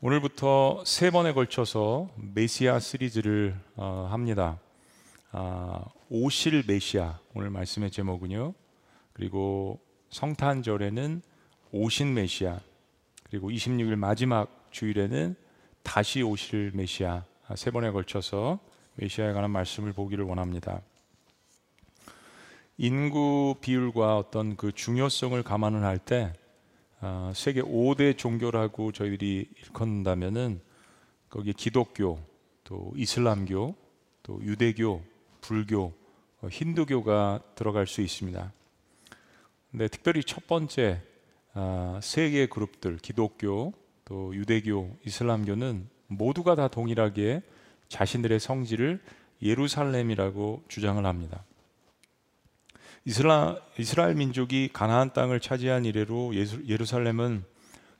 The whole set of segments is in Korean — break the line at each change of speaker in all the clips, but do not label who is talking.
오늘부터 세 번에 걸쳐서 메시아 시리즈를 어, 합니다. 아, 오실 메시아 오늘 말씀의 제목은요. 그리고 성탄절에는 오신 메시아 그리고 26일 마지막 주일에는 다시 오실 메시아 아, 세 번에 걸쳐서 메시아에 관한 말씀을 보기를 원합니다. 인구 비율과 어떤 그 중요성을 감안을 할때 아, 세계 5대 종교라고 저희들이 일컫는다면은 거기에 기독교, 또 이슬람교, 또 유대교, 불교, 어, 힌두교가 들어갈 수 있습니다. 근데 특별히 첫 번째 아, 세계 그룹들, 기독교, 또 유대교, 이슬람교는 모두가 다 동일하게 자신들의 성지를 예루살렘이라고 주장을 합니다. 이슬라, 이스라엘 민족이 가나안 땅을 차지한 이래로 예수, 예루살렘은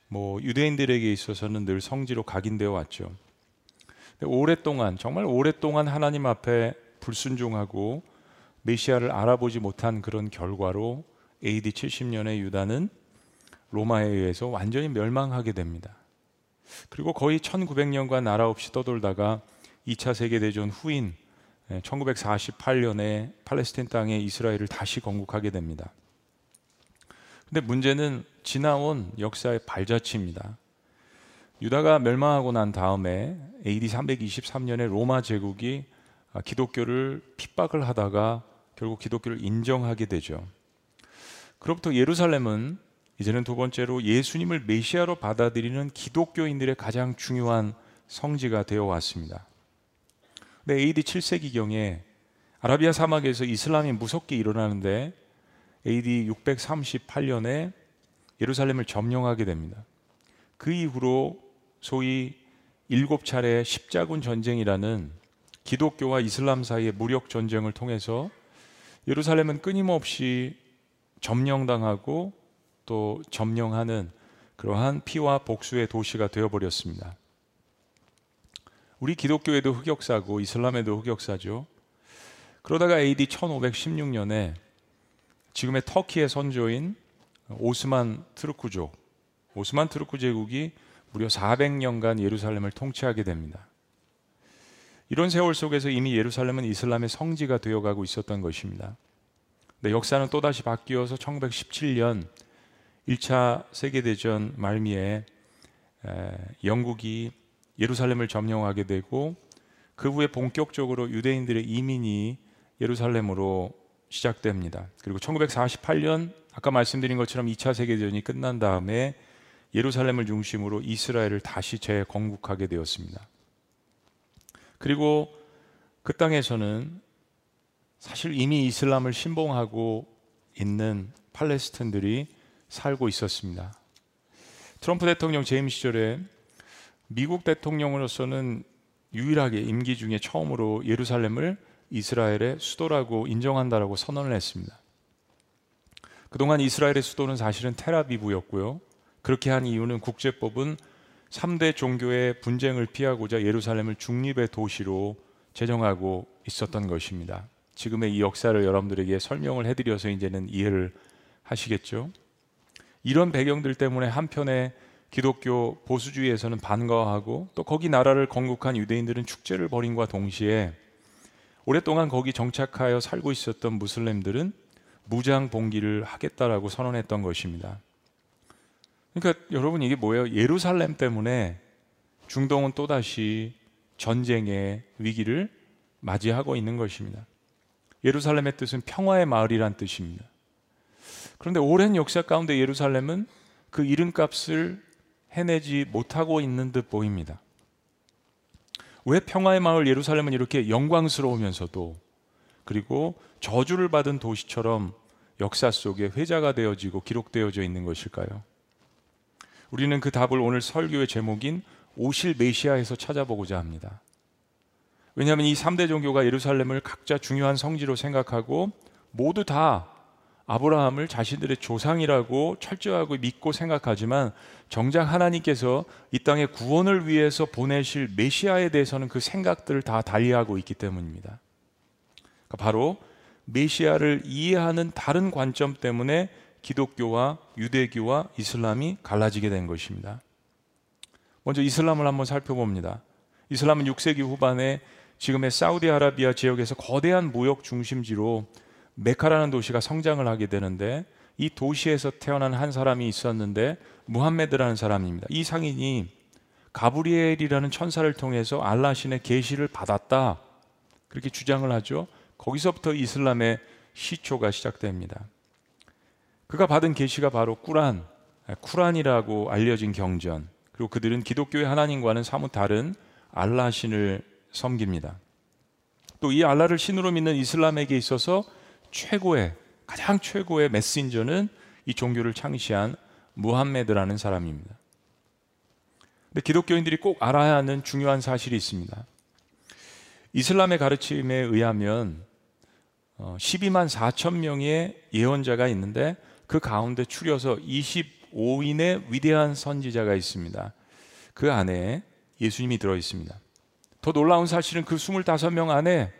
뭐 유대인들에게 있어서는 늘 성지로 각인되어 왔죠. 오랫동안 정말 오랫동안 하나님 앞에 불순종하고 메시아를 알아보지 못한 그런 결과로 AD 70년에 유다는 로마에 의해서 완전히 멸망하게 됩니다. 그리고 거의 1900년간 나라 없이 떠돌다가 2차 세계대전 후인 1948년에 예, 팔레스틴 땅에 이스라엘을 다시 건국하게 됩니다. 근데 문제는 지나온 역사의 발자취입니다. 유다가 멸망하고 난 다음에 AD 323년에 로마 제국이 아, 기독교를 핍박을 하다가 결국 기독교를 인정하게 되죠. 그로부터 예루살렘은 이제는 두 번째로 예수님을 메시아로 받아들이는 기독교인들의 가장 중요한 성지가 되어 왔습니다. 근데 AD 7세기경에 아라비아 사막에서 이슬람이 무섭게 일어나는데 AD 638년에 예루살렘을 점령하게 됩니다. 그 이후로 소위 일곱 차례 십자군 전쟁이라는 기독교와 이슬람 사이의 무력 전쟁을 통해서 예루살렘은 끊임없이 점령당하고 또 점령하는 그러한 피와 복수의 도시가 되어버렸습니다. 우리 기독교에도 흑역사고 이슬람에도 흑역사죠. 그러다가 AD 1516년에 지금의 터키의 선조인 오스만 트루크족, 오스만 트루크 제국이 무려 400년간 예루살렘을 통치하게 됩니다. 이런 세월 속에서 이미 예루살렘은 이슬람의 성지가 되어가고 있었던 것입니다. 근데 역사는 또다시 바뀌어서 1917년 1차 세계대전 말미에 영국이 예루살렘을 점령하게 되고 그 후에 본격적으로 유대인들의 이민이 예루살렘으로 시작됩니다. 그리고 1948년 아까 말씀드린 것처럼 2차 세계대전이 끝난 다음에 예루살렘을 중심으로 이스라엘을 다시 재건국하게 되었습니다. 그리고 그 땅에서는 사실 이미 이슬람을 신봉하고 있는 팔레스틴들이 살고 있었습니다. 트럼프 대통령 재임 시절에 미국 대통령으로서는 유일하게 임기 중에 처음으로 예루살렘을 이스라엘의 수도라고 인정한다라고 선언을 했습니다. 그동안 이스라엘의 수도는 사실은 테라비브였고요. 그렇게 한 이유는 국제법은 3대 종교의 분쟁을 피하고자 예루살렘을 중립의 도시로 제정하고 있었던 것입니다. 지금의 이 역사를 여러분들에게 설명을 해드려서 이제는 이해를 하시겠죠? 이런 배경들 때문에 한편에 기독교 보수주의에서는 반가워하고 또 거기 나라를 건국한 유대인들은 축제를 벌인과 동시에 오랫동안 거기 정착하여 살고 있었던 무슬림들은 무장 봉기를 하겠다라고 선언했던 것입니다. 그러니까 여러분 이게 뭐예요? 예루살렘 때문에 중동은 또다시 전쟁의 위기를 맞이하고 있는 것입니다. 예루살렘의 뜻은 평화의 마을이란 뜻입니다. 그런데 오랜 역사 가운데 예루살렘은 그 이름값을 해내지 못하고 있는 듯 보입니다. 왜 평화의 마을 예루살렘은 이렇게 영광스러우면서도 그리고 저주를 받은 도시처럼 역사 속에 회자가 되어지고 기록되어져 있는 것일까요? 우리는 그 답을 오늘 설교의 제목인 오실 메시아에서 찾아보고자 합니다. 왜냐하면 이 3대 종교가 예루살렘을 각자 중요한 성지로 생각하고 모두 다 아브라함을 자신들의 조상이라고 철저하고 믿고 생각하지만 정작 하나님께서 이 땅의 구원을 위해서 보내실 메시아에 대해서는 그 생각들을 다 달리하고 있기 때문입니다. 그러니까 바로 메시아를 이해하는 다른 관점 때문에 기독교와 유대교와 이슬람이 갈라지게 된 것입니다. 먼저 이슬람을 한번 살펴봅니다. 이슬람은 6세기 후반에 지금의 사우디아라비아 지역에서 거대한 무역 중심지로 메카라는 도시가 성장을 하게 되는데 이 도시에서 태어난 한 사람이 있었는데 무함메드라는 사람입니다. 이 상인이 가브리엘이라는 천사를 통해서 알라신의 계시를 받았다. 그렇게 주장을 하죠. 거기서부터 이슬람의 시초가 시작됩니다. 그가 받은 계시가 바로 꾸란, 쿠란이라고 알려진 경전. 그리고 그들은 기독교의 하나님과는 사뭇 다른 알라신을 섬깁니다. 또 이 알라를 신으로 믿는 이슬람에게 있어서 최고의 가장 최고의 메신저는 이 종교를 창시한 무함메드라는 사람입니다. 근데 기독교인들이 꼭 알아야 하는 중요한 사실이 있습니다. 이슬람의 가르침에 의하면 12만 어, 4천 명의 예언자가 있는데 그 가운데 추려서 25인의 위대한 선지자가 있습니다. 그 안에 예수님이 들어 있습니다. 더 놀라운 사실은 그 25명 안에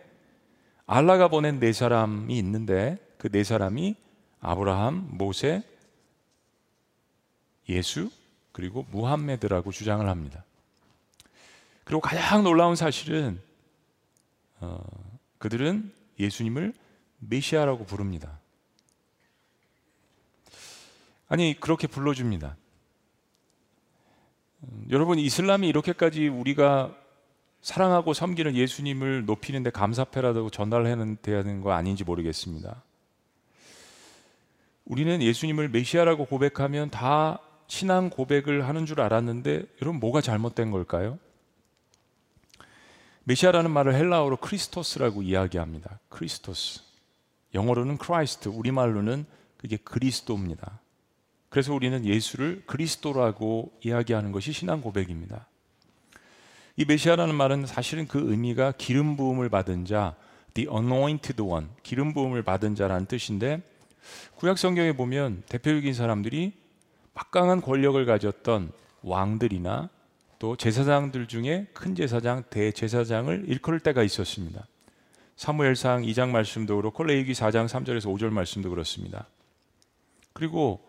알라가 보낸 네 사람이 있는데 그 네 사람이 아브라함, 모세, 예수 그리고 무함메드라고 주장을 합니다. 그리고 가장 놀라운 사실은 어, 그들은 예수님을 메시아라고 부릅니다. 아니 그렇게 불러줍니다. 음, 여러분 이슬람이 이렇게까지 우리가 사랑하고 섬기는 예수님을 높이는데 감사패라고 전달해야 되는거 아닌지 모르겠습니다. 우리는 예수님을 메시아라고 고백하면 다 신앙 고백을 하는 줄 알았는데 여러분 뭐가 잘못된 걸까요? 메시아라는 말을 헬라어로 크리스토스라고 이야기합니다. 크리스토스. 영어로는 크라이스트, 우리말로는 그게 그리스도입니다. 그래서 우리는 예수를 그리스도라고 이야기하는 것이 신앙 고백입니다. 이 메시아라는 말은 사실은 그 의미가 기름 부음을 받은 자, the anointed one, 기름 부음을 받은 자라는 뜻인데 구약 성경에 보면 대표적인 사람들이 막강한 권력을 가졌던 왕들이나 또 제사장들 중에 큰 제사장, 대제사장을 일컬을 때가 있었습니다. 사무엘상 2장 말씀도 그렇고 레이기 4장 3절에서 5절 말씀도 그렇습니다. 그리고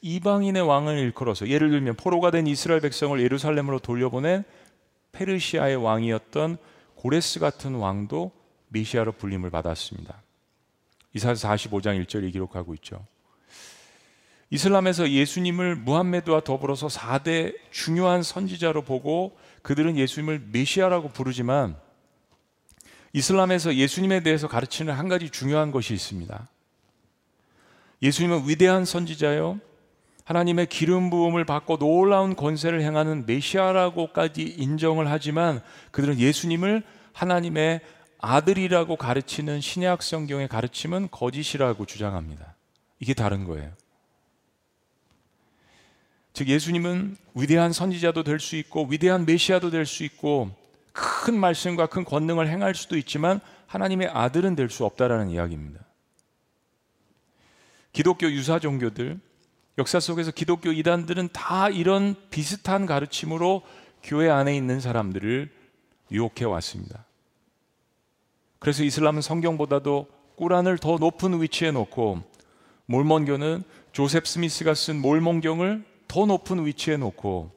이방인의 왕을 일컬어서 예를 들면 포로가 된 이스라엘 백성을 예루살렘으로 돌려보낸 페르시아의 왕이었던 고레스 같은 왕도 메시아로 불림을 받았습니다. 이사서 45장 1절이 기록하고 있죠. 이슬람에서 예수님을 무함메드와 더불어서 4대 중요한 선지자로 보고 그들은 예수님을 메시아라고 부르지만 이슬람에서 예수님에 대해서 가르치는 한 가지 중요한 것이 있습니다. 예수님은 위대한 선지자요. 하나님의 기름 부음을 받고 놀라운 권세를 행하는 메시아라고까지 인정을 하지만 그들은 예수님을 하나님의 아들이라고 가르치는 신약 성경의 가르침은 거짓이라고 주장합니다. 이게 다른 거예요. 즉 예수님은 위대한 선지자도 될 수 있고 위대한 메시아도 될 수 있고 큰 말씀과 큰 권능을 행할 수도 있지만 하나님의 아들은 될 수 없다라는 이야기입니다. 기독교 유사 종교들 역사 속에서 기독교 이단들은 다 이런 비슷한 가르침으로 교회 안에 있는 사람들을 유혹해 왔습니다. 그래서 이슬람은 성경보다도 꾸란을 더 높은 위치에 놓고 몰몬교는 조셉 스미스가 쓴 몰몬경을 더 높은 위치에 놓고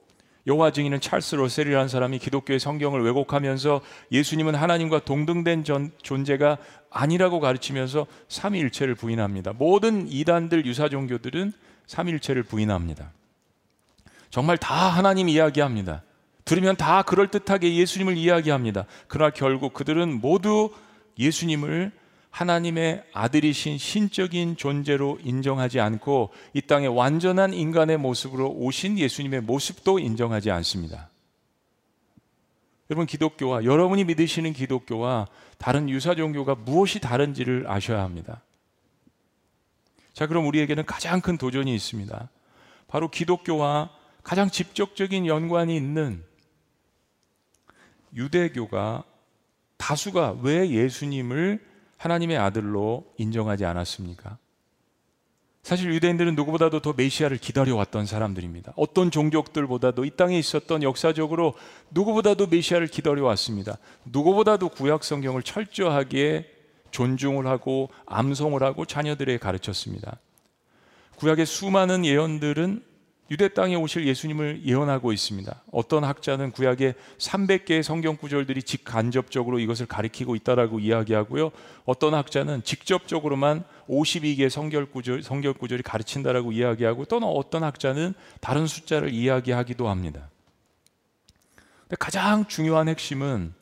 여호와 증인은 찰스 로셀이라는 사람이 기독교의 성경을 왜곡하면서 예수님은 하나님과 동등된 전, 존재가 아니라고 가르치면서 삼위일체를 부인합니다. 모든 이단들 유사 종교들은 삼일체를 부인합니다. 정말 다 하나님 이야기합니다. 들으면 다 그럴듯하게 예수님을 이야기합니다. 그러나 결국 그들은 모두 예수님을 하나님의 아들이신 신적인 존재로 인정하지 않고 이 땅에 완전한 인간의 모습으로 오신 예수님의 모습도 인정하지 않습니다. 여러분 기독교와 여러분이 믿으시는 기독교와 다른 유사 종교가 무엇이 다른지를 아셔야 합니다. 자, 그럼 우리에게는 가장 큰 도전이 있습니다. 바로 기독교와 가장 직접적인 연관이 있는 유대교가 다수가 왜 예수님을 하나님의 아들로 인정하지 않았습니까? 사실 유대인들은 누구보다도 더 메시아를 기다려왔던 사람들입니다. 어떤 종족들보다도 이 땅에 있었던 역사적으로 누구보다도 메시아를 기다려왔습니다. 누구보다도 구약 성경을 철저하게 존중을 하고 암송을 하고 자녀들에게 가르쳤습니다. 구약의 수많은 예언들은 유대 땅에 오실 예수님을 예언하고 있습니다. 어떤 학자는 구약의 300개의 성경 구절들이 직간접적으로 이것을 가리키고 있다라고 이야기하고요. 어떤 학자는 직접적으로만 52개의 성경 구절 성경 구절이 가르친다라고 이야기하고 또는 어떤 학자는 다른 숫자를 이야기하기도 합니다. 근데 가장 중요한 핵심은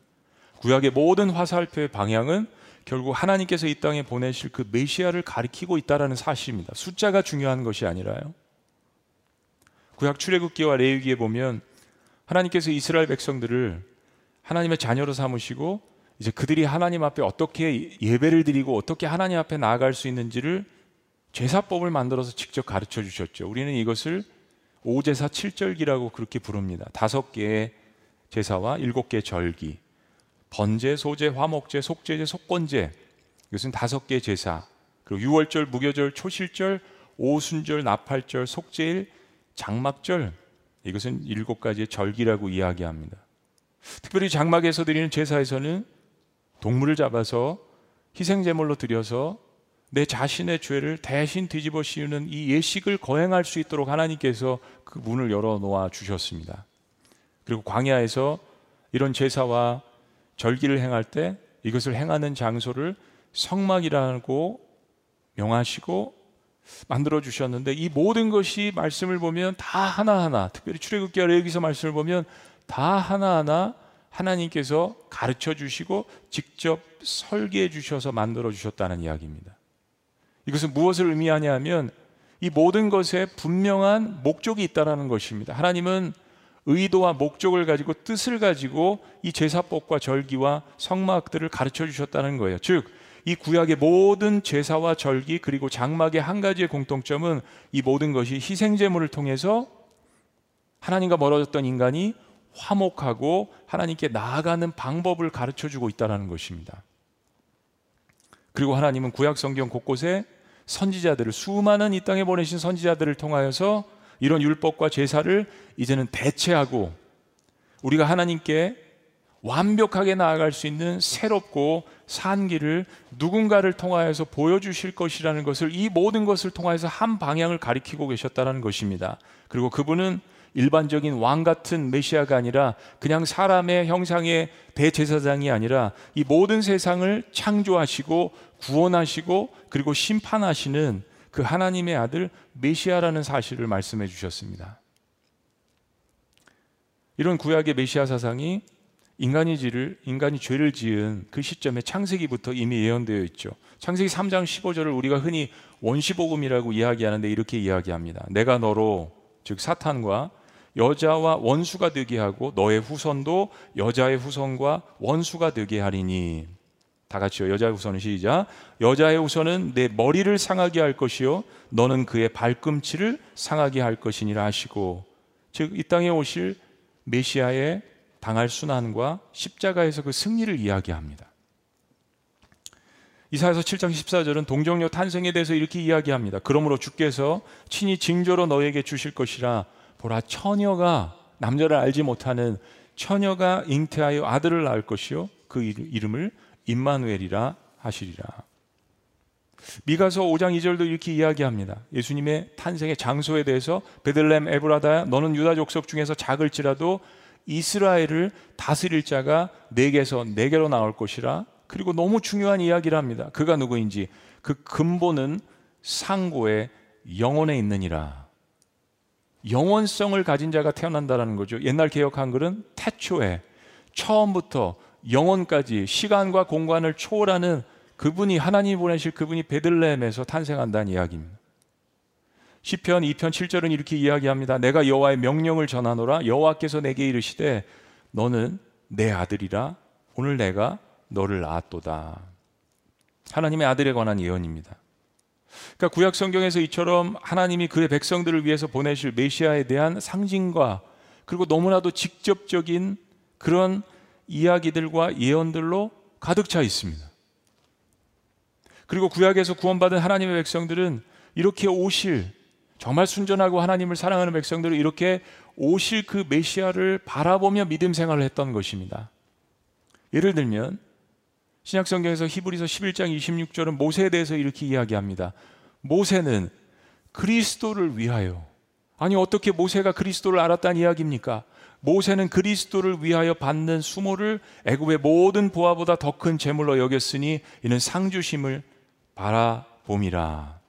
구약의 모든 화살표의 방향은 결국 하나님께서 이 땅에 보내실 그 메시아를 가리키고 있다라는 사실입니다. 숫자가 중요한 것이 아니라요. 구약 출애굽기와 레위기에 보면 하나님께서 이스라엘 백성들을 하나님의 자녀로 삼으시고 이제 그들이 하나님 앞에 어떻게 예배를 드리고 어떻게 하나님 앞에 나아갈 수 있는지를 제사법을 만들어서 직접 가르쳐 주셨죠. 우리는 이것을 오제사 7절기라고 그렇게 부릅니다. 다섯 개의 제사와 일곱 개의 절기. 번제, 소제, 화목제, 속제제, 속건제 이것은 다섯 개의 제사 그리고 유월절, 무교절, 초실절, 오순절, 나팔절, 속제일, 장막절 이것은 일곱 가지의 절기라고 이야기합니다. 특별히 장막에서 드리는 제사에서는 동물을 잡아서 희생 제물로 드려서 내 자신의 죄를 대신 뒤집어 씌우는 이 예식을 거행할 수 있도록 하나님께서 그 문을 열어 놓아 주셨습니다. 그리고 광야에서 이런 제사와 절기를 행할 때 이것을 행하는 장소를 성막이라고 명하시고 만들어 주셨는데 이 모든 것이 말씀을 보면 다 하나하나 특별히 출애굽기 여기서 말씀을 보면 다 하나하나 하나님께서 가르쳐 주시고 직접 설계해 주셔서 만들어 주셨다는 이야기입니다. 이것은 무엇을 의미하냐면 이 모든 것에 분명한 목적이 있다라는 것입니다. 하나님은 의도와 목적을 가지고 뜻을 가지고 이 제사법과 절기와 성막들을 가르쳐 주셨다는 거예요. 즉, 이 구약의 모든 제사와 절기 그리고 장막의 한 가지의 공통점은 이 모든 것이 희생 제물을 통해서 하나님과 멀어졌던 인간이 화목하고 하나님께 나아가는 방법을 가르쳐 주고 있다는 것입니다. 그리고 하나님은 구약 성경 곳곳에 선지자들을 수많은 이 땅에 보내신 선지자들을 통하여서 이런 율법과 제사를 이제는 대체하고 우리가 하나님께 완벽하게 나아갈 수 있는 새롭고 산 길을 누군가를 통하여서 보여주실 것이라는 것을 이 모든 것을 통하여서 한 방향을 가리키고 계셨다는 것입니다. 그리고 그분은 일반적인 왕 같은 메시아가 아니라 그냥 사람의 형상의 대제사장이 아니라 이 모든 세상을 창조하시고 구원하시고 그리고 심판하시는 그 하나님의 아들 메시아라는 사실을 말씀해 주셨습니다. 이런 구약의 메시아 사상이 인간이 지를 인간이 죄를 지은 그 시점에 창세기부터 이미 예언되어 있죠. 창세기 3장 15절을 우리가 흔히 원시 복음이라고 이야기하는데 이렇게 이야기합니다. 내가 너로 즉 사탄과 여자와 원수가 되게 하고 너의 후손도 여자의 후손과 원수가 되게 하리니 다 같이요. 여자의 후손은 시작. 여자의 후손은 내 머리를 상하게 할 것이요. 너는 그의 발꿈치를 상하게 할 것이니라 하시고. 즉, 이 땅에 오실 메시아의 당할 순환과 십자가에서 그 승리를 이야기합니다. 이사에서 7장 14절은 동정녀 탄생에 대해서 이렇게 이야기합니다. 그러므로 주께서 친히 징조로 너에게 주실 것이라 보라 처녀가 남자를 알지 못하는 처녀가 잉태하여 아들을 낳을 것이요 그 이름을 임마누엘이라 하시리라. 미가서 5장 2절도 이렇게 이야기합니다. 예수님의 탄생의 장소에 대해서 베들렘 에브라다 너는 유다 족속 중에서 작을지라도 이스라엘을 다스릴 자가 내게서 내게로 나올 것이라. 그리고 너무 중요한 이야기를 합니다. 그가 누구인지 그 근본은 상고의 영혼에 있느니라. 영원성을 가진 자가 태어난다라는 거죠. 옛날 개혁 한글은 태초에 처음부터 영원까지 시간과 공간을 초월하는 그분이 하나님이 보내실 그분이 베들레헴에서 탄생한다는 이야기입니다. 시편 2편 7절은 이렇게 이야기합니다. 내가 여호와의 명령을 전하노라 여호와께서 내게 이르시되 너는 내 아들이라 오늘 내가 너를 낳았도다. 하나님의 아들에 관한 예언입니다. 그러니까 구약 성경에서 이처럼 하나님이 그의 백성들을 위해서 보내실 메시아에 대한 상징과 그리고 너무나도 직접적인 그런 이야기들과 예언들로 가득 차 있습니다. 그리고 구약에서 구원받은 하나님의 백성들은 이렇게 오실 정말 순전하고 하나님을 사랑하는 백성들은 이렇게 오실 그 메시아를 바라보며 믿음 생활을 했던 것입니다. 예를 들면 신약 성경에서 히브리서 11장 26절은 모세에 대해서 이렇게 이야기합니다. 모세는 그리스도를 위하여 아니 어떻게 모세가 그리스도를 알았다는 이야기입니까? 모세는 그리스도를 위하여 받는 수모를 애굽의 모든 보화보다 더 큰 재물로 여겼으니 이는 상주심을 바라봄이라.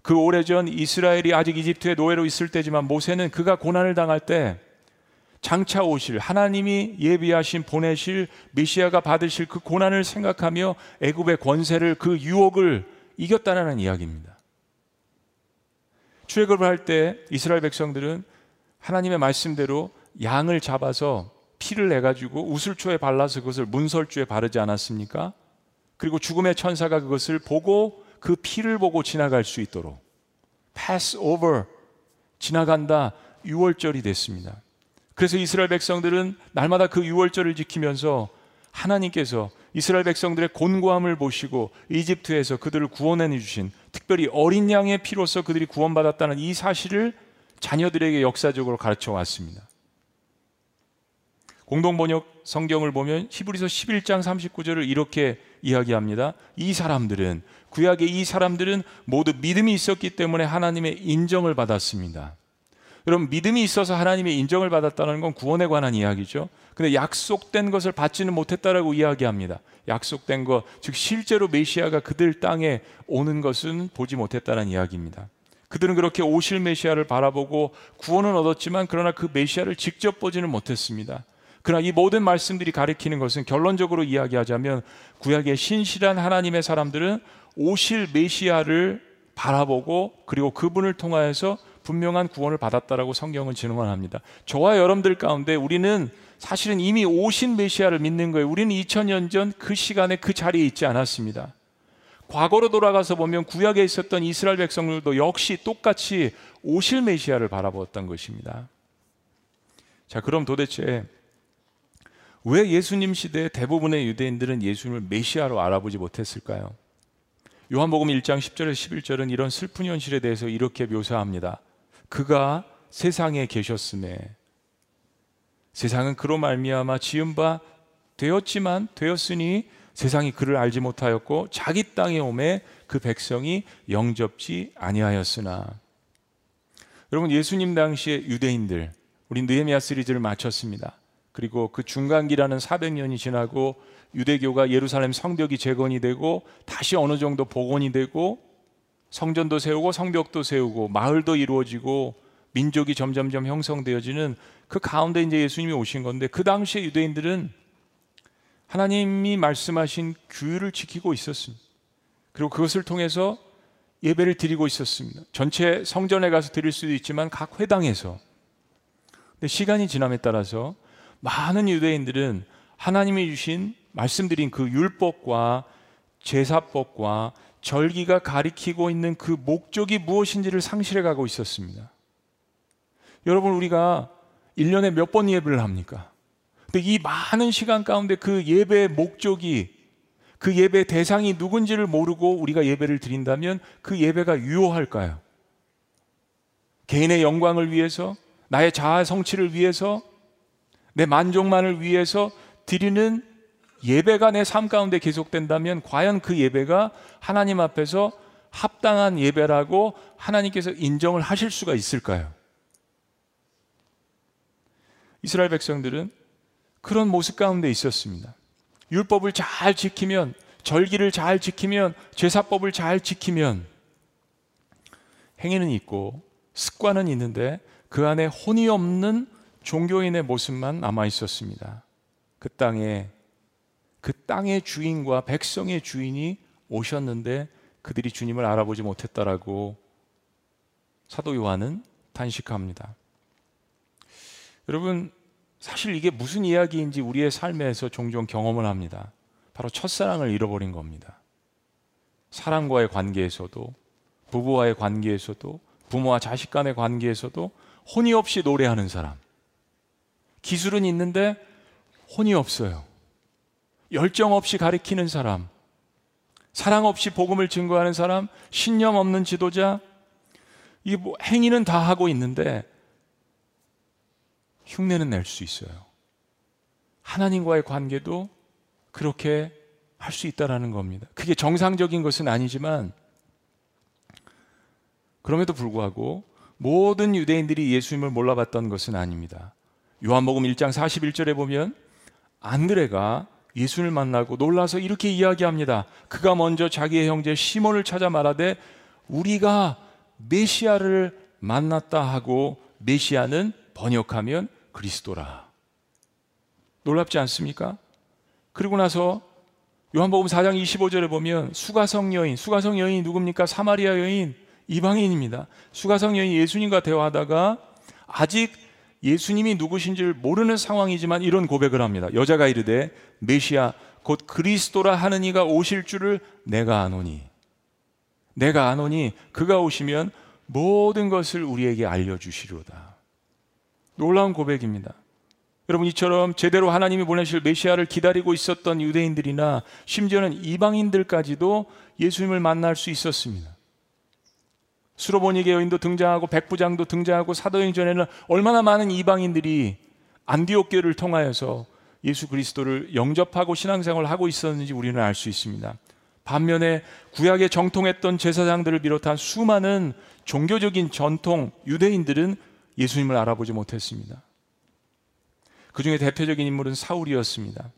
그 오래전 이스라엘이 아직 이집트의 노예로 있을 때지만 모세는 그가 고난을 당할 때 장차 오실 하나님이 예비하신 보내실 메시아가 받으실 그 고난을 생각하며 애굽의 권세를 그 유혹을 이겼다라는 이야기입니다. 출애굽을 할 때 이스라엘 백성들은 하나님의 말씀대로 양을 잡아서 피를 내가지고 우슬초에 발라서 그것을 문설주에 바르지 않았습니까? 그리고 죽음의 천사가 그것을 보고 그 피를 보고 지나갈 수 있도록 pass over 지나간다 유월절이 됐습니다. 그래서 이스라엘 백성들은 날마다 그 유월절을 지키면서 하나님께서 이스라엘 백성들의 곤고함을 보시고 이집트에서 그들을 구원해 주신 특별히 어린 양의 피로서 그들이 구원받았다는 이 사실을 자녀들에게 역사적으로 가르쳐 왔습니다. 공동 번역 성경을 보면 히브리서 11장 39절을 이렇게 이야기합니다. 이 사람들은 구약의 이 사람들은 모두 믿음이 있었기 때문에 하나님의 인정을 받았습니다. 그럼 믿음이 있어서 하나님의 인정을 받았다는 건 구원에 관한 이야기죠. 근데 약속된 것을 받지는 못했다라고 이야기합니다. 약속된 것, 즉 실제로 메시아가 그들 땅에 오는 것은 보지 못했다는 이야기입니다. 그들은 그렇게 오실 메시아를 바라보고 구원은 얻었지만 그러나 그 메시아를 직접 보지는 못했습니다. 그러나 이 모든 말씀들이 가리키는 것은 결론적으로 이야기하자면 구약의 신실한 하나님의 사람들은 오실 메시아를 바라보고 그리고 그분을 통하여서 분명한 구원을 받았다라고 성경은 증언합니다. 저와 여러분들 가운데 우리는 사실은 이미 오신 메시아를 믿는 거예요. 우리는 2000년 전 그 시간에 그 자리에 있지 않았습니다. 과거로 돌아가서 보면 구약에 있었던 이스라엘 백성들도 역시 똑같이 오실 메시아를 바라보았던 것입니다. 자, 그럼 도대체 왜 예수님 시대 대부분의 유대인들은 예수님을 메시아로 알아보지 못했을까요? 요한복음 1장 10절에서 11절은 이런 슬픈 현실에 대해서 이렇게 묘사합니다. 그가 세상에 계셨음에 세상은 그로 말미암아 지은 바 되었지만 되었으니 세상이 그를 알지 못하였고 자기 땅에 오매 그 백성이 영접지 아니하였으나 여러분 예수님 당시의 유대인들 우리 느헤미야 시리즈를 마쳤습니다. 그리고 그 중간기라는 400년이 지나고 유대교가 예루살렘 성벽이 재건이 되고 다시 어느 정도 복원이 되고 성전도 세우고 성벽도 세우고 마을도 이루어지고 민족이 점점점 형성되어지는 그 가운데 이제 예수님이 오신 건데 그 당시에 유대인들은 하나님이 말씀하신 규율을 지키고 있었습니다. 그리고 그것을 통해서 예배를 드리고 있었습니다. 전체 성전에 가서 드릴 수도 있지만 각 회당에서. 근데 시간이 지남에 따라서 많은 유대인들은 하나님이 주신 말씀드린 그 율법과 제사법과 절기가 가리키고 있는 그 목적이 무엇인지를 상실해 가고 있었습니다. 여러분 우리가 1년에 몇 번 예배를 합니까? 근데 이 많은 시간 가운데 그 예배의 목적이 그 예배 대상이 누군지를 모르고 우리가 예배를 드린다면 그 예배가 유효할까요? 개인의 영광을 위해서 나의 자아 성취를 위해서 내 만족만을 위해서 드리는 예배가 내 삶 가운데 계속된다면 과연 그 예배가 하나님 앞에서 합당한 예배라고 하나님께서 인정을 하실 수가 있을까요? 이스라엘 백성들은 그런 모습 가운데 있었습니다. 율법을 잘 지키면, 절기를 잘 지키면, 제사법을 잘 지키면 행위는 있고 습관은 있는데 그 안에 혼이 없는 종교인의 모습만 남아 있었습니다. 그 땅에 그 땅의 주인과 백성의 주인이 오셨는데 그들이 주님을 알아보지 못했다라고 사도 요한은 탄식합니다. 여러분, 사실 이게 무슨 이야기인지 우리의 삶에서 종종 경험을 합니다. 바로 첫사랑을 잃어버린 겁니다. 사랑과의 관계에서도, 부부와의 관계에서도, 부모와 자식 간의 관계에서도 혼이 없이 노래하는 사람. 기술은 있는데 혼이 없어요. 열정 없이 가리키는 사람, 사랑 없이 복음을 증거하는 사람, 신념 없는 지도자, 이게 뭐 행위는 다 하고 있는데 흉내는 낼 수 있어요. 하나님과의 관계도 그렇게 할 수 있다라는 겁니다. 그게 정상적인 것은 아니지만 그럼에도 불구하고 모든 유대인들이 예수님을 몰라봤던 것은 아닙니다. 요한복음 1장 41절에 보면 안드레가 예수를 만나고 놀라서 이렇게 이야기합니다. 그가 먼저 자기의 형제 시몬을 찾아 말하되 우리가 메시아를 만났다 하고 메시아는 번역하면 그리스도라. 놀랍지 않습니까? 그리고 나서 요한복음 4장 25절에 보면 수가성 여인, 수가성 여인이 누굽니까? 사마리아 여인, 이방인입니다. 수가성 여인 이 예수님과 대화하다가 아직 예수님이 누구신지를 모르는 상황이지만 이런 고백을 합니다. 여자가 이르되 메시아 곧 그리스도라 하는 이가 오실 줄을 내가 아노니 내가 아노니 그가 오시면 모든 것을 우리에게 알려 주시리로다. 놀라운 고백입니다. 여러분 이처럼 제대로 하나님이 보내실 메시아를 기다리고 있었던 유대인들이나 심지어는 이방인들까지도 예수님을 만날 수 있었습니다. 수로보니게 여인도 등장하고 백부장도 등장하고 사도행 전에는 얼마나 많은 이방인들이 안디옥교를 통하여서 예수 그리스도를 영접하고 신앙생활을 하고 있었는지 우리는 알 수 있습니다. 반면에 구약에 정통했던 제사장들을 비롯한 수많은 종교적인 전통 유대인들은 예수님을 알아보지 못했습니다. 그 중에 대표적인 인물은 사울이었습니다.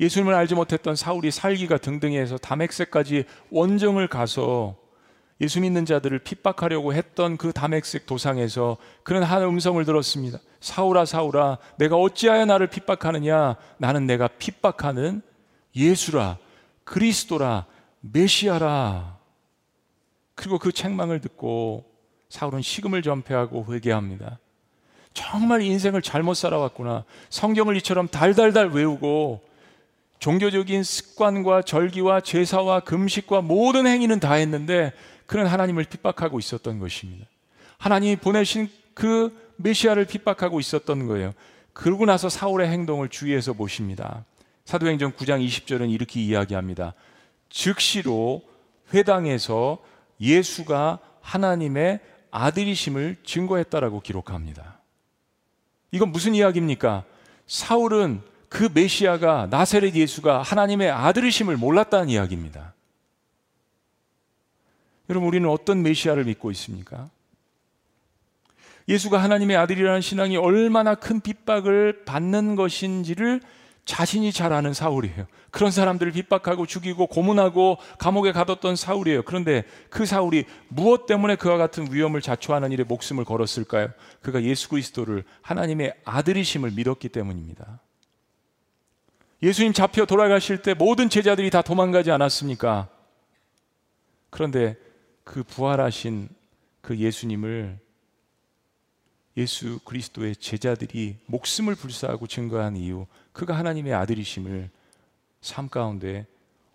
예수님을 알지 못했던 사울이 살기가 등등해서 담액세까지 원정을 가서 예수 믿는 자들을 핍박하려고 했던 그 담액색 도상에서 그런한 음성을 들었습니다. 사울아 사울아 내가 어찌하여 나를 핍박하느냐 나는 내가 핍박하는 예수라 그리스도라 메시아라 그리고 그 책망을 듣고 사울은 식음을 전폐하고 회개합니다. 정말 인생을 잘못 살아왔구나. 성경을 이처럼 달달달 외우고 종교적인 습관과 절기와 제사와 금식과 모든 행위는 다 했는데 그는 하나님을 핍박하고 있었던 것입니다. 하나님이 보내신 그 메시아를 핍박하고 있었던 거예요. 그러고 나서 사울의 행동을 주의해서 보십니다. 사도행전 9장 20절은 이렇게 이야기합니다. 즉시로 회당에서 예수가 하나님의 아들이심을 증거했다라고 기록합니다. 이건 무슨 이야기입니까? 사울은 그 메시아가 나세렛 예수가 하나님의 아들이심을 몰랐다는 이야기입니다. 여러분 우리는 어떤 메시아를 믿고 있습니까? 예수가 하나님의 아들이라는 신앙이 얼마나 큰 핍박을 받는 것인지를 자신이 잘 아는 사울이에요. 그런 사람들을 핍박하고 죽이고 고문하고 감옥에 가뒀던 사울이에요. 그런데 그 사울이 무엇 때문에 그와 같은 위험을 자초하는 일에 목숨을 걸었을까요? 그가 예수 그리스도를 하나님의 아들이심을 믿었기 때문입니다. 예수님 잡혀 돌아가실 때 모든 제자들이 다 도망가지 않았습니까? 그런데 그 부활하신 그 예수님을 예수 그리스도의 제자들이 목숨을 불사하고 증거한 이유, 그가 하나님의 아들이심을 삶 가운데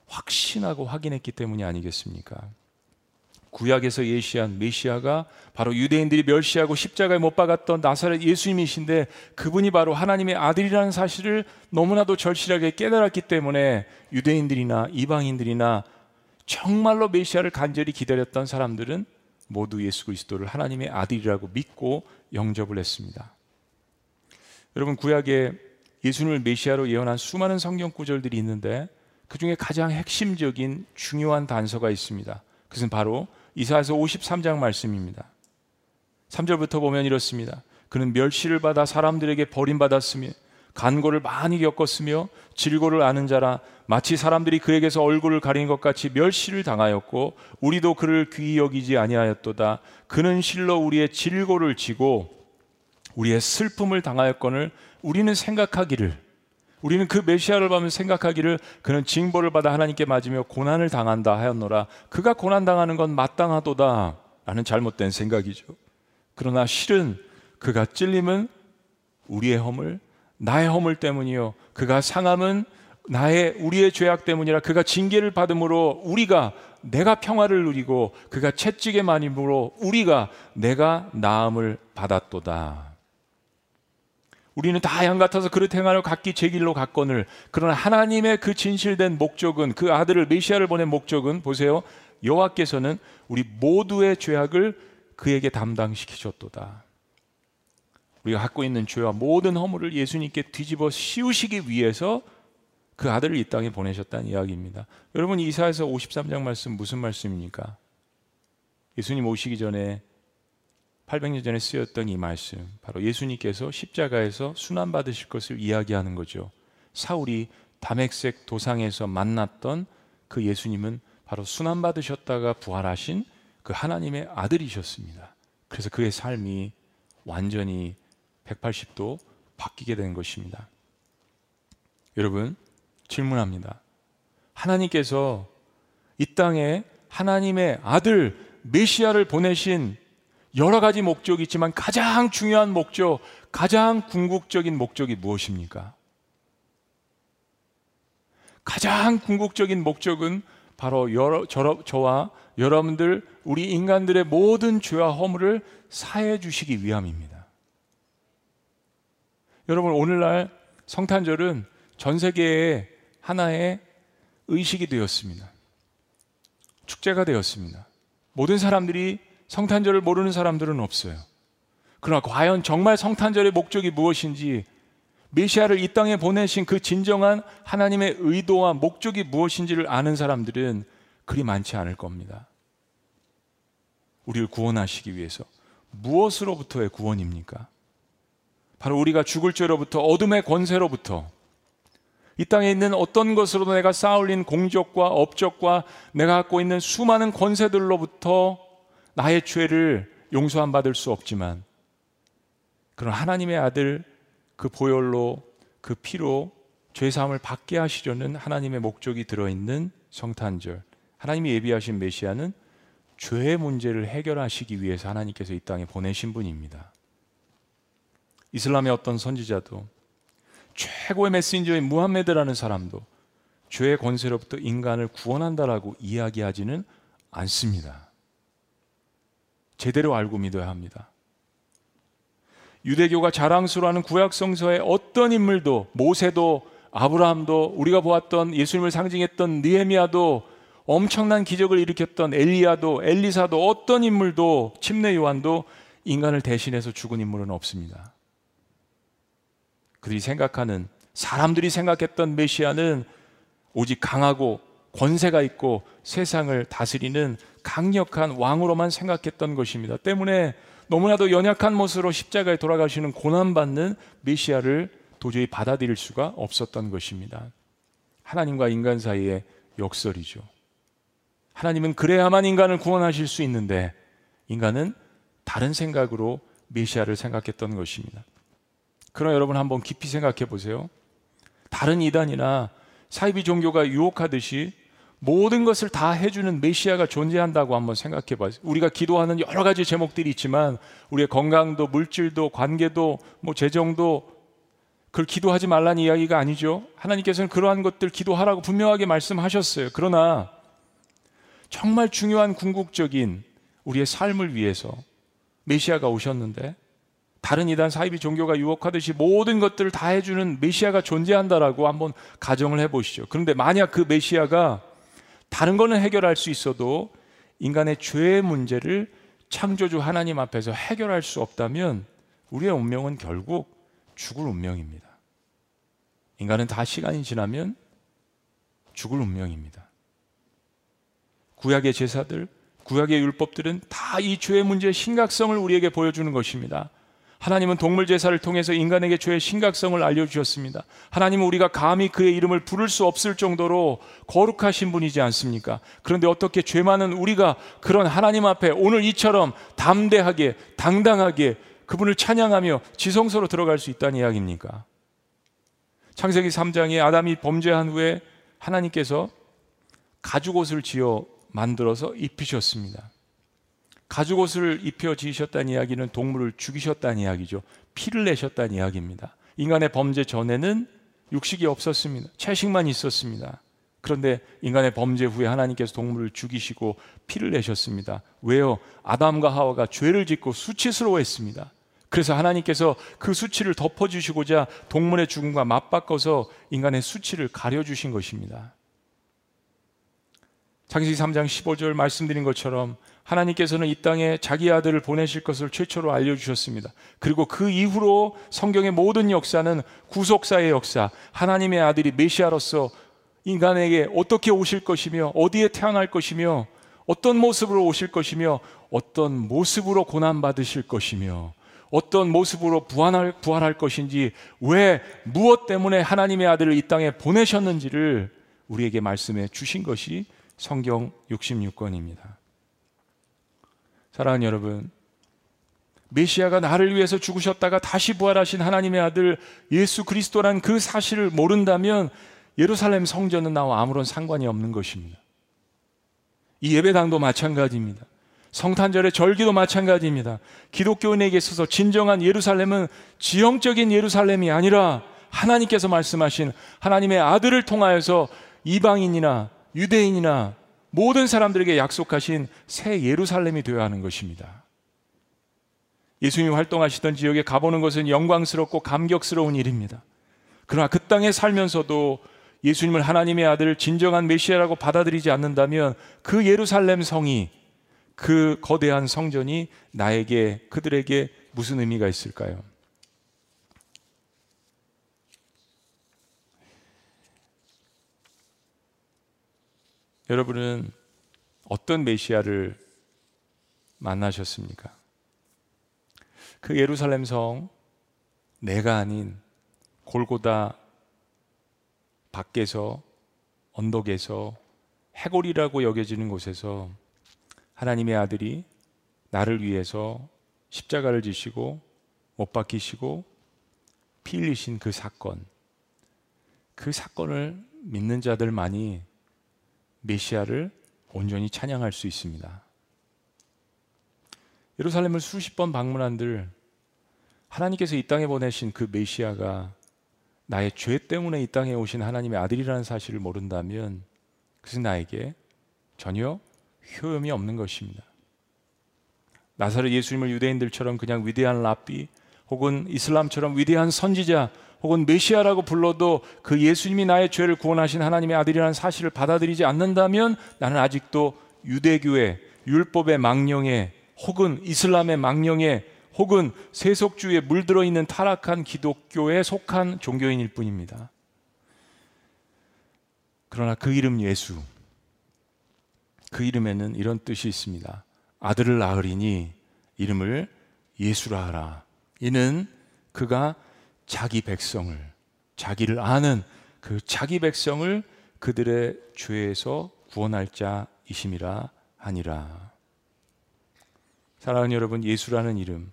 확신하고 확인했기 때문이 아니겠습니까? 구약에서 예시한 메시아가 바로 유대인들이 멸시하고 십자가에 못 박았던 나사렛 예수님이신데 그분이 바로 하나님의 아들이라는 사실을 너무나도 절실하게 깨달았기 때문에 유대인들이나 이방인들이나 정말로 메시아를 간절히 기다렸던 사람들은 모두 예수 그리스도를 하나님의 아들이라고 믿고 영접을 했습니다. 여러분 구약에 예수님을 메시아로 예언한 수많은 성경 구절들이 있는데 그 중에 가장 핵심적인 중요한 단서가 있습니다. 그것은 바로 이사에서 53장 말씀입니다. 3절부터 보면 이렇습니다. 그는 멸시를 받아 사람들에게 버림받았으며 간고를 많이 겪었으며 질고를 아는 자라 마치 사람들이 그에게서 얼굴을 가린 것 같이 멸시를 당하였고 우리도 그를 귀히 여기지 아니하였도다 그는 실로 우리의 질고를 지고 우리의 슬픔을 당하였거늘 우리는 생각하기를 우리는 그 메시아를 보면 생각하기를 그는 징벌을 받아 하나님께 맞으며 고난을 당한다 하였노라 그가 고난 당하는 건 마땅하도다 라는 잘못된 생각이죠. 그러나 실은 그가 찔림은 우리의 허물 나의 허물 때문이요 그가 상함은 나의 우리의 죄악 때문이라 그가 징계를 받음으로 우리가 내가 평화를 누리고 그가 채찍에 만임으로 우리가 내가 나음을 받았도다. 우리는 다 양같아서 그릇 행하려 각기 제 길로 갔거늘 그러나 하나님의 그 진실된 목적은 그 아들을 메시아를 보낸 목적은 보세요 여호와께서는 우리 모두의 죄악을 그에게 담당시키셨도다. 우리가 갖고 있는 죄와 모든 허물을 예수님께 뒤집어 씌우시기 위해서 그 아들을 이 땅에 보내셨다는 이야기입니다. 여러분 이사에서 53장 말씀 무슨 말씀입니까? 예수님 오시기 전에 800년 전에 쓰였던 이 말씀 바로 예수님께서 십자가에서 순환 받으실 것을 이야기하는 거죠. 사울이 담액색 도상에서 만났던 그 예수님은 바로 순환 받으셨다가 부활하신 그 하나님의 아들이셨습니다. 그래서 그의 삶이 완전히 180도 바뀌게 된 것입니다. 여러분, 질문합니다. 하나님께서 이 땅에 하나님의 아들 메시아를 보내신 여러 가지 목적이 있지만 가장 중요한 목적, 가장 궁극적인 목적이 무엇입니까? 가장 궁극적인 목적은 바로 여러, 저, 저와 여러분들, 우리 인간들의 모든 죄와 허물을 사해 주시기 위함입니다. 여러분 오늘날 성탄절은 전 세계의 하나의 의식이 되었습니다. 축제가 되었습니다. 모든 사람들이 성탄절을 모르는 사람들은 없어요. 그러나 과연 정말 성탄절의 목적이 무엇인지 메시아를 이 땅에 보내신 그 진정한 하나님의 의도와 목적이 무엇인지를 아는 사람들은 그리 많지 않을 겁니다. 우리를 구원하시기 위해서 무엇으로부터의 구원입니까? 바로 우리가 죽을 죄로부터 어둠의 권세로부터 이 땅에 있는 어떤 것으로도 내가 쌓아올린 공적과 업적과 내가 갖고 있는 수많은 권세들로부터 나의 죄를 용서 안 받을 수 없지만 그런 하나님의 아들 그 보혈로 그 피로 죄 사함을 받게 하시려는 하나님의 목적이 들어 있는 성탄절. 하나님이 예비하신 메시아는 죄의 문제를 해결하시기 위해서 하나님께서 이 땅에 보내신 분입니다. 이슬람의 어떤 선지자도 최고의 메신저인 무함메드라는 사람도 죄의 권세로부터 인간을 구원한다라고 이야기하지는 않습니다. 제대로 알고 믿어야 합니다. 유대교가 자랑스러워하는 구약성서의 어떤 인물도 모세도 아브라함도 우리가 보았던 예수님을 상징했던 느헤미야도 엄청난 기적을 일으켰던 엘리야도 엘리사도 어떤 인물도 침례 요한도 인간을 대신해서 죽은 인물은 없습니다. 그들이 생각하는 사람들이 생각했던 메시아는 오직 강하고 권세가 있고 세상을 다스리는 강력한 왕으로만 생각했던 것입니다. 때문에 너무나도 연약한 모습으로 십자가에 돌아가시는 고난받는 메시아를 도저히 받아들일 수가 없었던 것입니다. 하나님과 인간 사이의 역설이죠. 하나님은 그래야만 인간을 구원하실 수 있는데 인간은 다른 생각으로 메시아를 생각했던 것입니다. 그럼 여러분 한번 깊이 생각해 보세요. 다른 이단이나 사이비 종교가 유혹하듯이 모든 것을 다 해주는 메시아가 존재한다고 한번 생각해 봐요. 우리가 기도하는 여러 가지 제목들이 있지만 우리의 건강도, 물질도, 관계도, 뭐 재정도 그걸 기도하지 말란 이야기가 아니죠. 하나님께서는 그러한 것들 기도하라고 분명하게 말씀하셨어요. 그러나 정말 중요한 궁극적인 우리의 삶을 위해서 메시아가 오셨는데 다른 이단 사이비 종교가 유혹하듯이 모든 것들을 다 해주는 메시아가 존재한다라고 한번 가정을 해보시죠. 그런데 만약 그 메시아가 다른 거는 해결할 수 있어도 인간의 죄의 문제를 창조주 하나님 앞에서 해결할 수 없다면 우리의 운명은 결국 죽을 운명입니다. 인간은 다 시간이 지나면 죽을 운명입니다. 구약의 제사들, 구약의 율법들은 다 이 죄의 문제의 심각성을 우리에게 보여주는 것입니다. 하나님은 동물 제사를 통해서 인간에게 죄의 심각성을 알려주셨습니다. 하나님은 우리가 감히 그의 이름을 부를 수 없을 정도로 거룩하신 분이지 않습니까? 그런데 어떻게 죄 많은 우리가 그런 하나님 앞에 오늘 이처럼 담대하게, 당당하게 그분을 찬양하며 지성소로 들어갈 수 있다는 이야기입니까? 창세기 3장에 아담이 범죄한 후에 하나님께서 가죽옷을 지어 만들어서 입히셨습니다. 가죽옷을 입혀 지으셨다는 이야기는 동물을 죽이셨다는 이야기죠. 피를 내셨다는 이야기입니다. 인간의 범죄 전에는 육식이 없었습니다. 채식만 있었습니다. 그런데 인간의 범죄 후에 하나님께서 동물을 죽이시고 피를 내셨습니다. 왜요? 아담과 하와가 죄를 짓고 수치스러워했습니다. 그래서 하나님께서 그 수치를 덮어주시고자 동물의 죽음과 맞바꿔서 인간의 수치를 가려주신 것입니다. 창세기 3장 15절 말씀드린 것처럼 하나님께서는 이 땅에 자기 아들을 보내실 것을 최초로 알려주셨습니다. 그리고 그 이후로 성경의 모든 역사는 구속사의 역사, 하나님의 아들이 메시아로서 인간에게 어떻게 오실 것이며, 어디에 태어날 것이며, 어떤 모습으로 오실 것이며, 어떤 모습으로 고난받으실 것이며, 어떤 모습으로 부활할, 부활할 것인지, 왜, 무엇 때문에 하나님의 아들을 이 땅에 보내셨는지를 우리에게 말씀해 주신 것이 성경 66권입니다. 사랑하는 여러분, 메시아가 나를 위해서 죽으셨다가 다시 부활하신 하나님의 아들 예수 그리스도란 그 사실을 모른다면 예루살렘 성전은 나와 아무런 상관이 없는 것입니다. 이 예배당도 마찬가지입니다. 성탄절의 절기도 마찬가지입니다. 기독교인에게 있어서 진정한 예루살렘은 지형적인 예루살렘이 아니라 하나님께서 말씀하신 하나님의 아들을 통하여서 이방인이나 유대인이나 모든 사람들에게 약속하신 새 예루살렘이 되어야 하는 것입니다. 예수님이 활동하시던 지역에 가보는 것은 영광스럽고 감격스러운 일입니다. 그러나 그 땅에 살면서도 예수님을 하나님의 아들 진정한 메시아라고 받아들이지 않는다면 그 예루살렘 성이 그 거대한 성전이 나에게 그들에게 무슨 의미가 있을까요? 여러분은 어떤 메시아를 만나셨습니까? 그 예루살렘 성 내가 아닌 골고다 밖에서 언덕에서 해골이라고 여겨지는 곳에서 하나님의 아들이 나를 위해서 십자가를 지시고 못 박히시고 피 흘리신 그 사건 그 사건을 믿는 자들만이 메시아를 온전히 찬양할 수 있습니다. 예루살렘을 수십 번 방문한들 하나님께서 이 땅에 보내신 그 메시아가 나의 죄 때문에 이 땅에 오신 하나님의 아들이라는 사실을 모른다면 그것은 나에게 전혀 효험이 없는 것입니다. 나사렛 예수님을 유대인들처럼 그냥 위대한 랍비 혹은 이슬람처럼 위대한 선지자 혹은 메시아라고 불러도 그 예수님이 나의 죄를 구원하신 하나님의 아들이라는 사실을 받아들이지 않는다면 나는 아직도 유대교의 율법의 망령에 혹은 이슬람의 망령에 혹은 세속주의에 물들어 있는 타락한 기독교에 속한 종교인일 뿐입니다. 그러나 그 이름 예수, 그 이름에는 이런 뜻이 있습니다. 아들을 낳으리니 이름을 예수라 하라. 이는 그가 자기 백성을 자기를 아는 그 자기 백성을 그들의 죄에서 구원할 자이심이라 하니라. 사랑하는 여러분, 예수라는 이름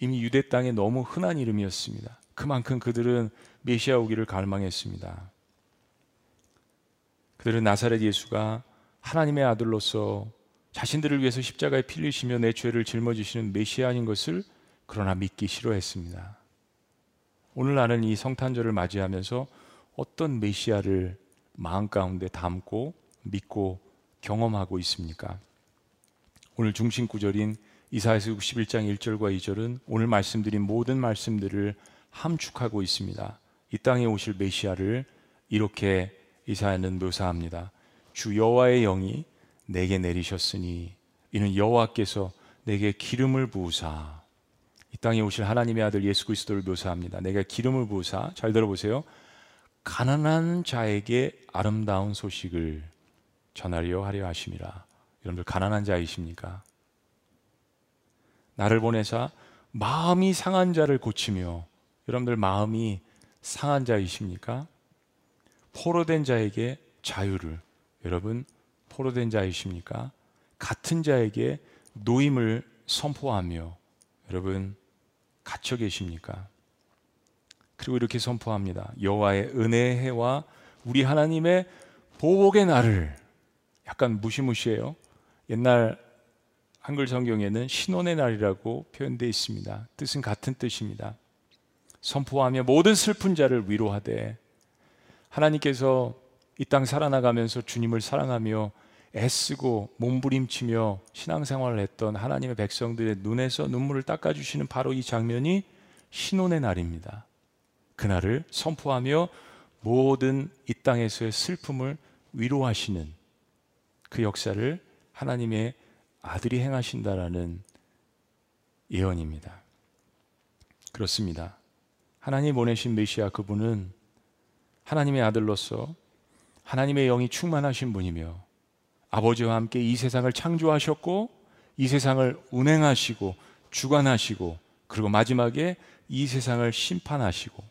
이미 유대 땅에 너무 흔한 이름이었습니다. 그만큼 그들은 메시아 오기를 갈망했습니다. 그들은 나사렛 예수가 하나님의 아들로서 자신들을 위해서 십자가에 필리시며 내 죄를 짊어지시는 메시아인 것을 그러나 믿기 싫어했습니다. 오늘 나는 이 성탄절을 맞이하면서 어떤 메시아를 마음 가운데 담고 믿고 경험하고 있습니까? 오늘 중심 구절인 이사야서 61장 1절과 2절은 오늘 말씀드린 모든 말씀들을 함축하고 있습니다. 이 땅에 오실 메시아를 이렇게 이사야는 묘사합니다. 주 여호와의 영이 내게 내리셨으니 이는 여호와께서 내게 기름을 부으사 땅에 오실 하나님의 아들 예수 그리스도를 묘사합니다. 내가 기름을 부사잘 들어보세요. 가난한 자에게 아름다운 소식을 전하려 하려 하심이라. 여러분들 가난한 자이십니까? 나를 보내사 마음이 상한 자를 고치며 여러분들 마음이 상한 자이십니까? 포로된 자에게 자유를 여러분 포로된 자이십니까? 같은 자에게 노임을 선포하며 여러분 갇혀 계십니까? 그리고 이렇게 선포합니다. 여호와의 은혜의 해와 우리 하나님의 보복의 날을 약간 무시무시해요. 옛날 한글 성경에는 신원의 날이라고 표현되어 있습니다. 뜻은 같은 뜻입니다. 선포하며 모든 슬픈 자를 위로하되 하나님께서 이 땅 살아나가면서 주님을 사랑하며 애쓰고 몸부림치며 신앙생활을 했던 하나님의 백성들의 눈에서 눈물을 닦아주시는 바로 이 장면이 신혼의 날입니다. 그날을 선포하며 모든 이 땅에서의 슬픔을 위로하시는 그 역사를 하나님의 아들이 행하신다라는 예언입니다. 그렇습니다. 하나님 보내신 메시아 그분은 하나님의 아들로서 하나님의 영이 충만하신 분이며 아버지와 함께 이 세상을 창조하셨고 이 세상을 운행하시고 주관하시고 그리고 마지막에 이 세상을 심판하시고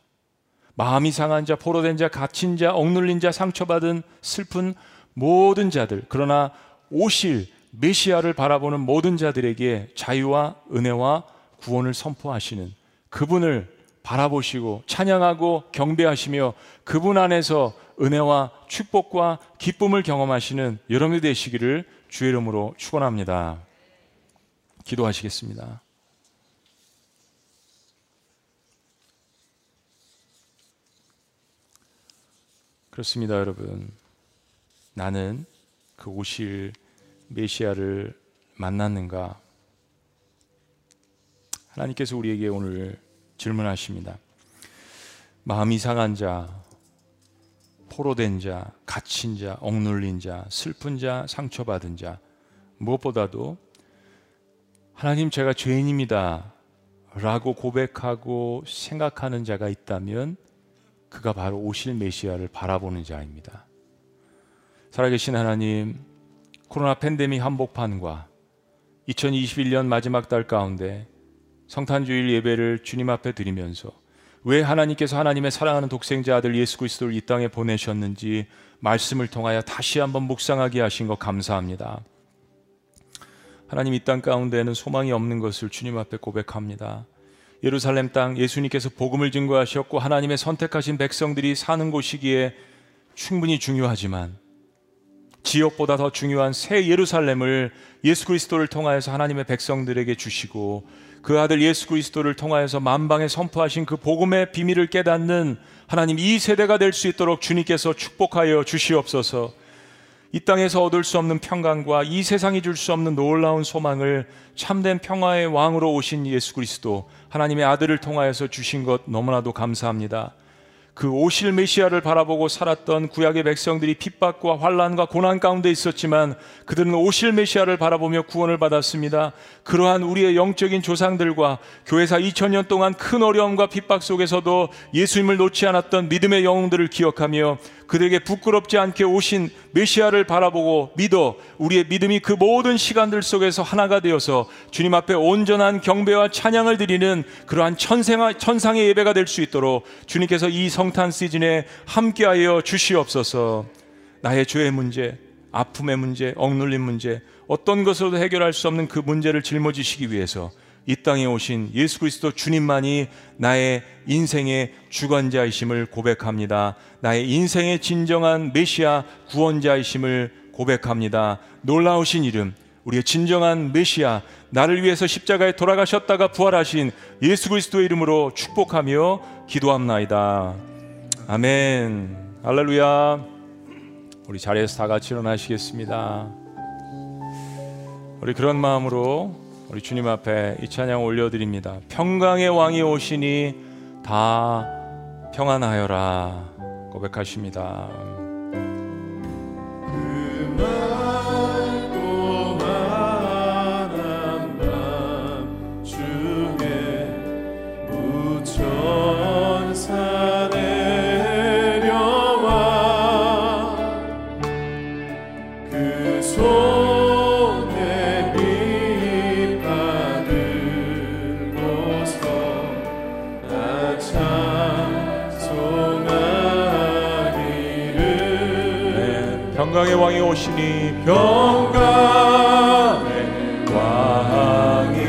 마음이 상한 자, 포로된 자, 갇힌 자, 억눌린 자, 상처받은 슬픈 모든 자들 그러나 오실 메시아를 바라보는 모든 자들에게 자유와 은혜와 구원을 선포하시는 그분을 바라보시고 찬양하고 경배하시며 그분 안에서 은혜와 축복과 기쁨을 경험하시는 여러분이 되시기를 주의 이름으로 축원합니다. 기도하시겠습니다. 그렇습니다, 여러분. 나는 그 오실 메시아를 만났는가? 하나님께서 우리에게 오늘 질문하십니다. 마음이 상한 자, 포로된 자, 갇힌 자, 억눌린 자, 슬픈 자, 상처받은 자, 무엇보다도 하나님 제가 죄인입니다. 라고 고백하고 생각하는 자가 있다면 그가 바로 오실 메시아를 바라보는 자입니다. 살아계신 하나님, 코로나 팬데믹 한복판과 2021년 마지막 달 가운데 성탄주일 예배를 주님 앞에 드리면서 왜 하나님께서 하나님의 사랑하는 독생자 아들 예수 그리스도를 이 땅에 보내셨는지 말씀을 통하여 다시 한번 묵상하게 하신 것 감사합니다. 하나님 이 땅 가운데에는 소망이 없는 것을 주님 앞에 고백합니다. 예루살렘 땅 예수님께서 복음을 증거하셨고 하나님의 선택하신 백성들이 사는 곳이기에 충분히 중요하지만 지역보다더 중요한 새 예루살렘을 예수 그리스도를 통하여서 하나님의 백성들에게 주시고 그 아들 예수 그리스도를 통하여서 만방에 선포하신 그 복음의 비밀을 깨닫는 하나님 이 세대가 될 수 있도록 주님께서 축복하여 주시옵소서. 이 땅에서 얻을 수 없는 평강과 이 세상이 줄 수 없는 놀라운 소망을 참된 평화의 왕으로 오신 예수 그리스도 하나님의 아들을 통하여서 주신 것 너무나도 감사합니다. 그 오실 메시아를 바라보고 살았던 구약의 백성들이 핍박과 환란과 고난 가운데 있었지만 그들은 오실 메시아를 바라보며 구원을 받았습니다. 그러한 우리의 영적인 조상들과 교회사 2000년 동안 큰 어려움과 핍박 속에서도 예수님을 놓지 않았던 믿음의 영웅들을 기억하며 그들에게 부끄럽지 않게 오신 메시아를 바라보고 믿어 우리의 믿음이 그 모든 시간들 속에서 하나가 되어서 주님 앞에 온전한 경배와 찬양을 드리는 그러한 천생아, 천상의 예배가 될 수 있도록 주님께서 이 성탄 시즌에 함께하여 주시옵소서 나의 죄의 문제, 아픔의 문제, 억눌린 문제 어떤 것으로도 해결할 수 없는 그 문제를 짊어지시기 위해서 이 땅에 오신 예수 그리스도 주님만이 나의 인생의 주관자이심을 고백합니다. 나의 인생의 진정한 메시아 구원자이심을 고백합니다. 놀라우신 이름, 우리의 진정한 메시아, 나를 위해서 십자가에 돌아가셨다가 부활하신 예수 그리스도의 이름으로 축복하며 기도합나이다. 아멘. 할렐루야. 우리 자리에서 다 같이 일어나시겠습니다. 우리 그런 마음으로 우리 주님 앞에 이 찬양 올려드립니다. 평강의 왕이 오시니 다 평안하여라 고백하십니다. 평강의 왕이 오시니
평강의 왕이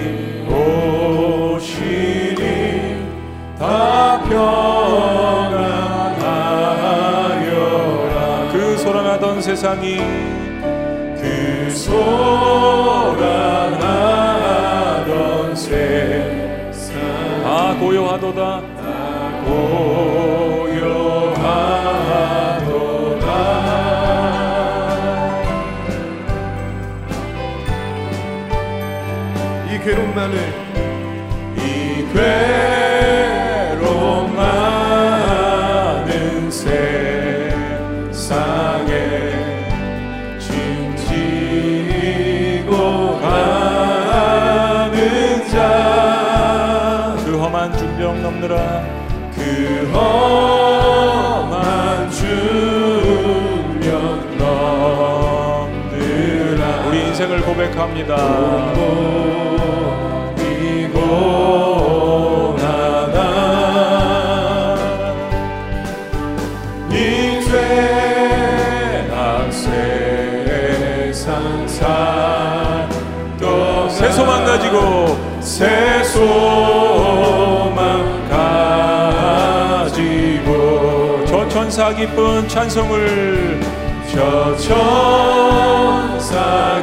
오시니 다 평안하여라
그 소란하던 세상이
그 소란하던 세상
다 고요하도다
다 고요하도다
괴로움만을
이 괴로움
주님을 고백합니다.
새 소망 가지고
저 천사 기쁜 찬송을
저 천사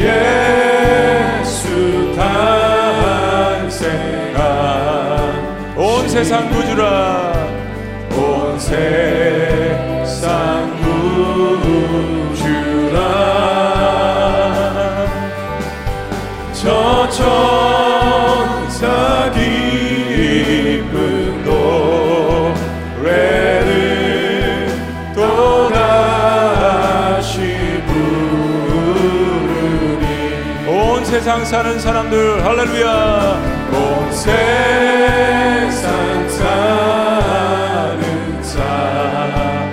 예수 탄생한
온 세상 구주라
온 세상 구주라
세상 사는 사람들 할렐루야
온 세상 사는 사람들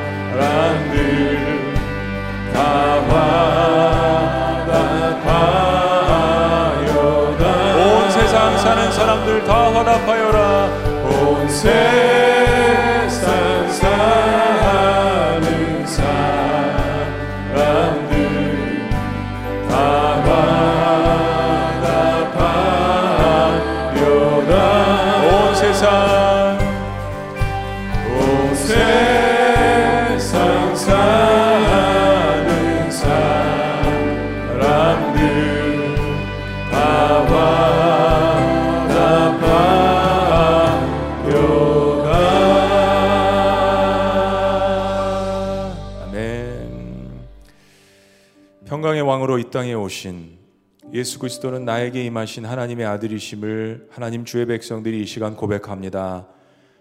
다 화답하여라
온 세상 사는 사람들 다 화답하여라 온 세상 이 땅에 오신 예수 그리스도는 나에게 임하신 하나님의 아들이심을 하나님 주의 백성들이 이 시간 고백합니다.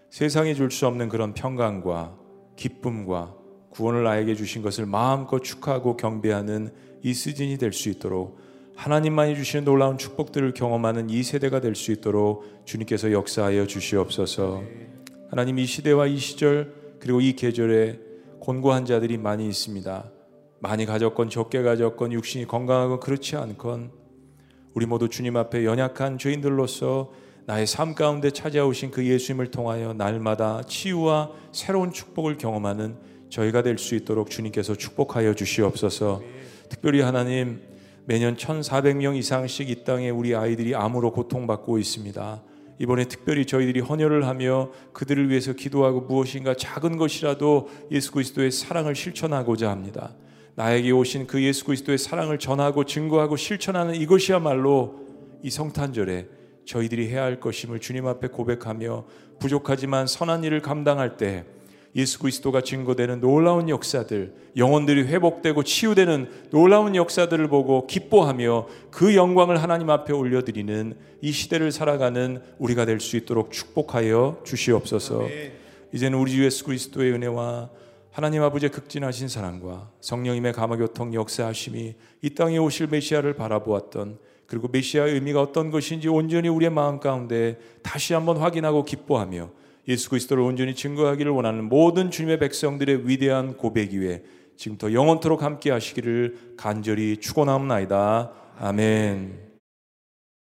세상이 줄 수 없는 그런 평강과 기쁨과 구원을 나에게 주신 것을 마음껏 축하하고 경배하는 이 시즌이 될 수 있도록 하나님만이 주시는 놀라운 축복들을 경험하는 이 세대가 될 수 있도록 주님께서 역사하여 주시옵소서. 하나님 이 시대와 이 시절 그리고 이 계절에 곤고한 자들이 많이 있습니다. 많이 가졌건 적게 가졌건 육신이 건강하건 그렇지 않건 우리 모두 주님 앞에 연약한 죄인들로서 나의 삶 가운데 찾아오신 그 예수님을 통하여 날마다 치유와 새로운 축복을 경험하는 저희가 될 수 있도록 주님께서 축복하여 주시옵소서. 특별히 하나님 매년 1,400명 이상씩 이 땅에 우리 아이들이 암으로 고통받고 있습니다. 이번에 특별히 저희들이 헌혈을 하며 그들을 위해서 기도하고 무엇인가 작은 것이라도 예수 그리스도의 사랑을 실천하고자 합니다. 나에게 오신 그 예수 그리스도의 사랑을 전하고 증거하고 실천하는 이것이야말로 이 성탄절에 저희들이 해야 할 것임을 주님 앞에 고백하며 부족하지만 선한 일을 감당할 때 예수 그리스도가 증거되는 놀라운 역사들, 영혼들이 회복되고 치유되는 놀라운 역사들을 보고 기뻐하며 그 영광을 하나님 앞에 올려드리는 이 시대를 살아가는 우리가 될 수 있도록 축복하여 주시옵소서. 이제는 우리 주 예수 그리스도의 은혜와 하나님 아버지의 극진하신 사랑과 성령님의 감화교통 역사하심이 이 땅에 오실 메시아를 바라보았던 그리고 메시아의 의미가 어떤 것인지 온전히 우리의 마음 가운데 다시 한번 확인하고 기뻐하며 예수 그리스도를 온전히 증거하기를 원하는 모든 주님의 백성들의 위대한 고백 위에 지금부터 영원토록 함께 하시기를 간절히 축원하옵나이다. 아멘.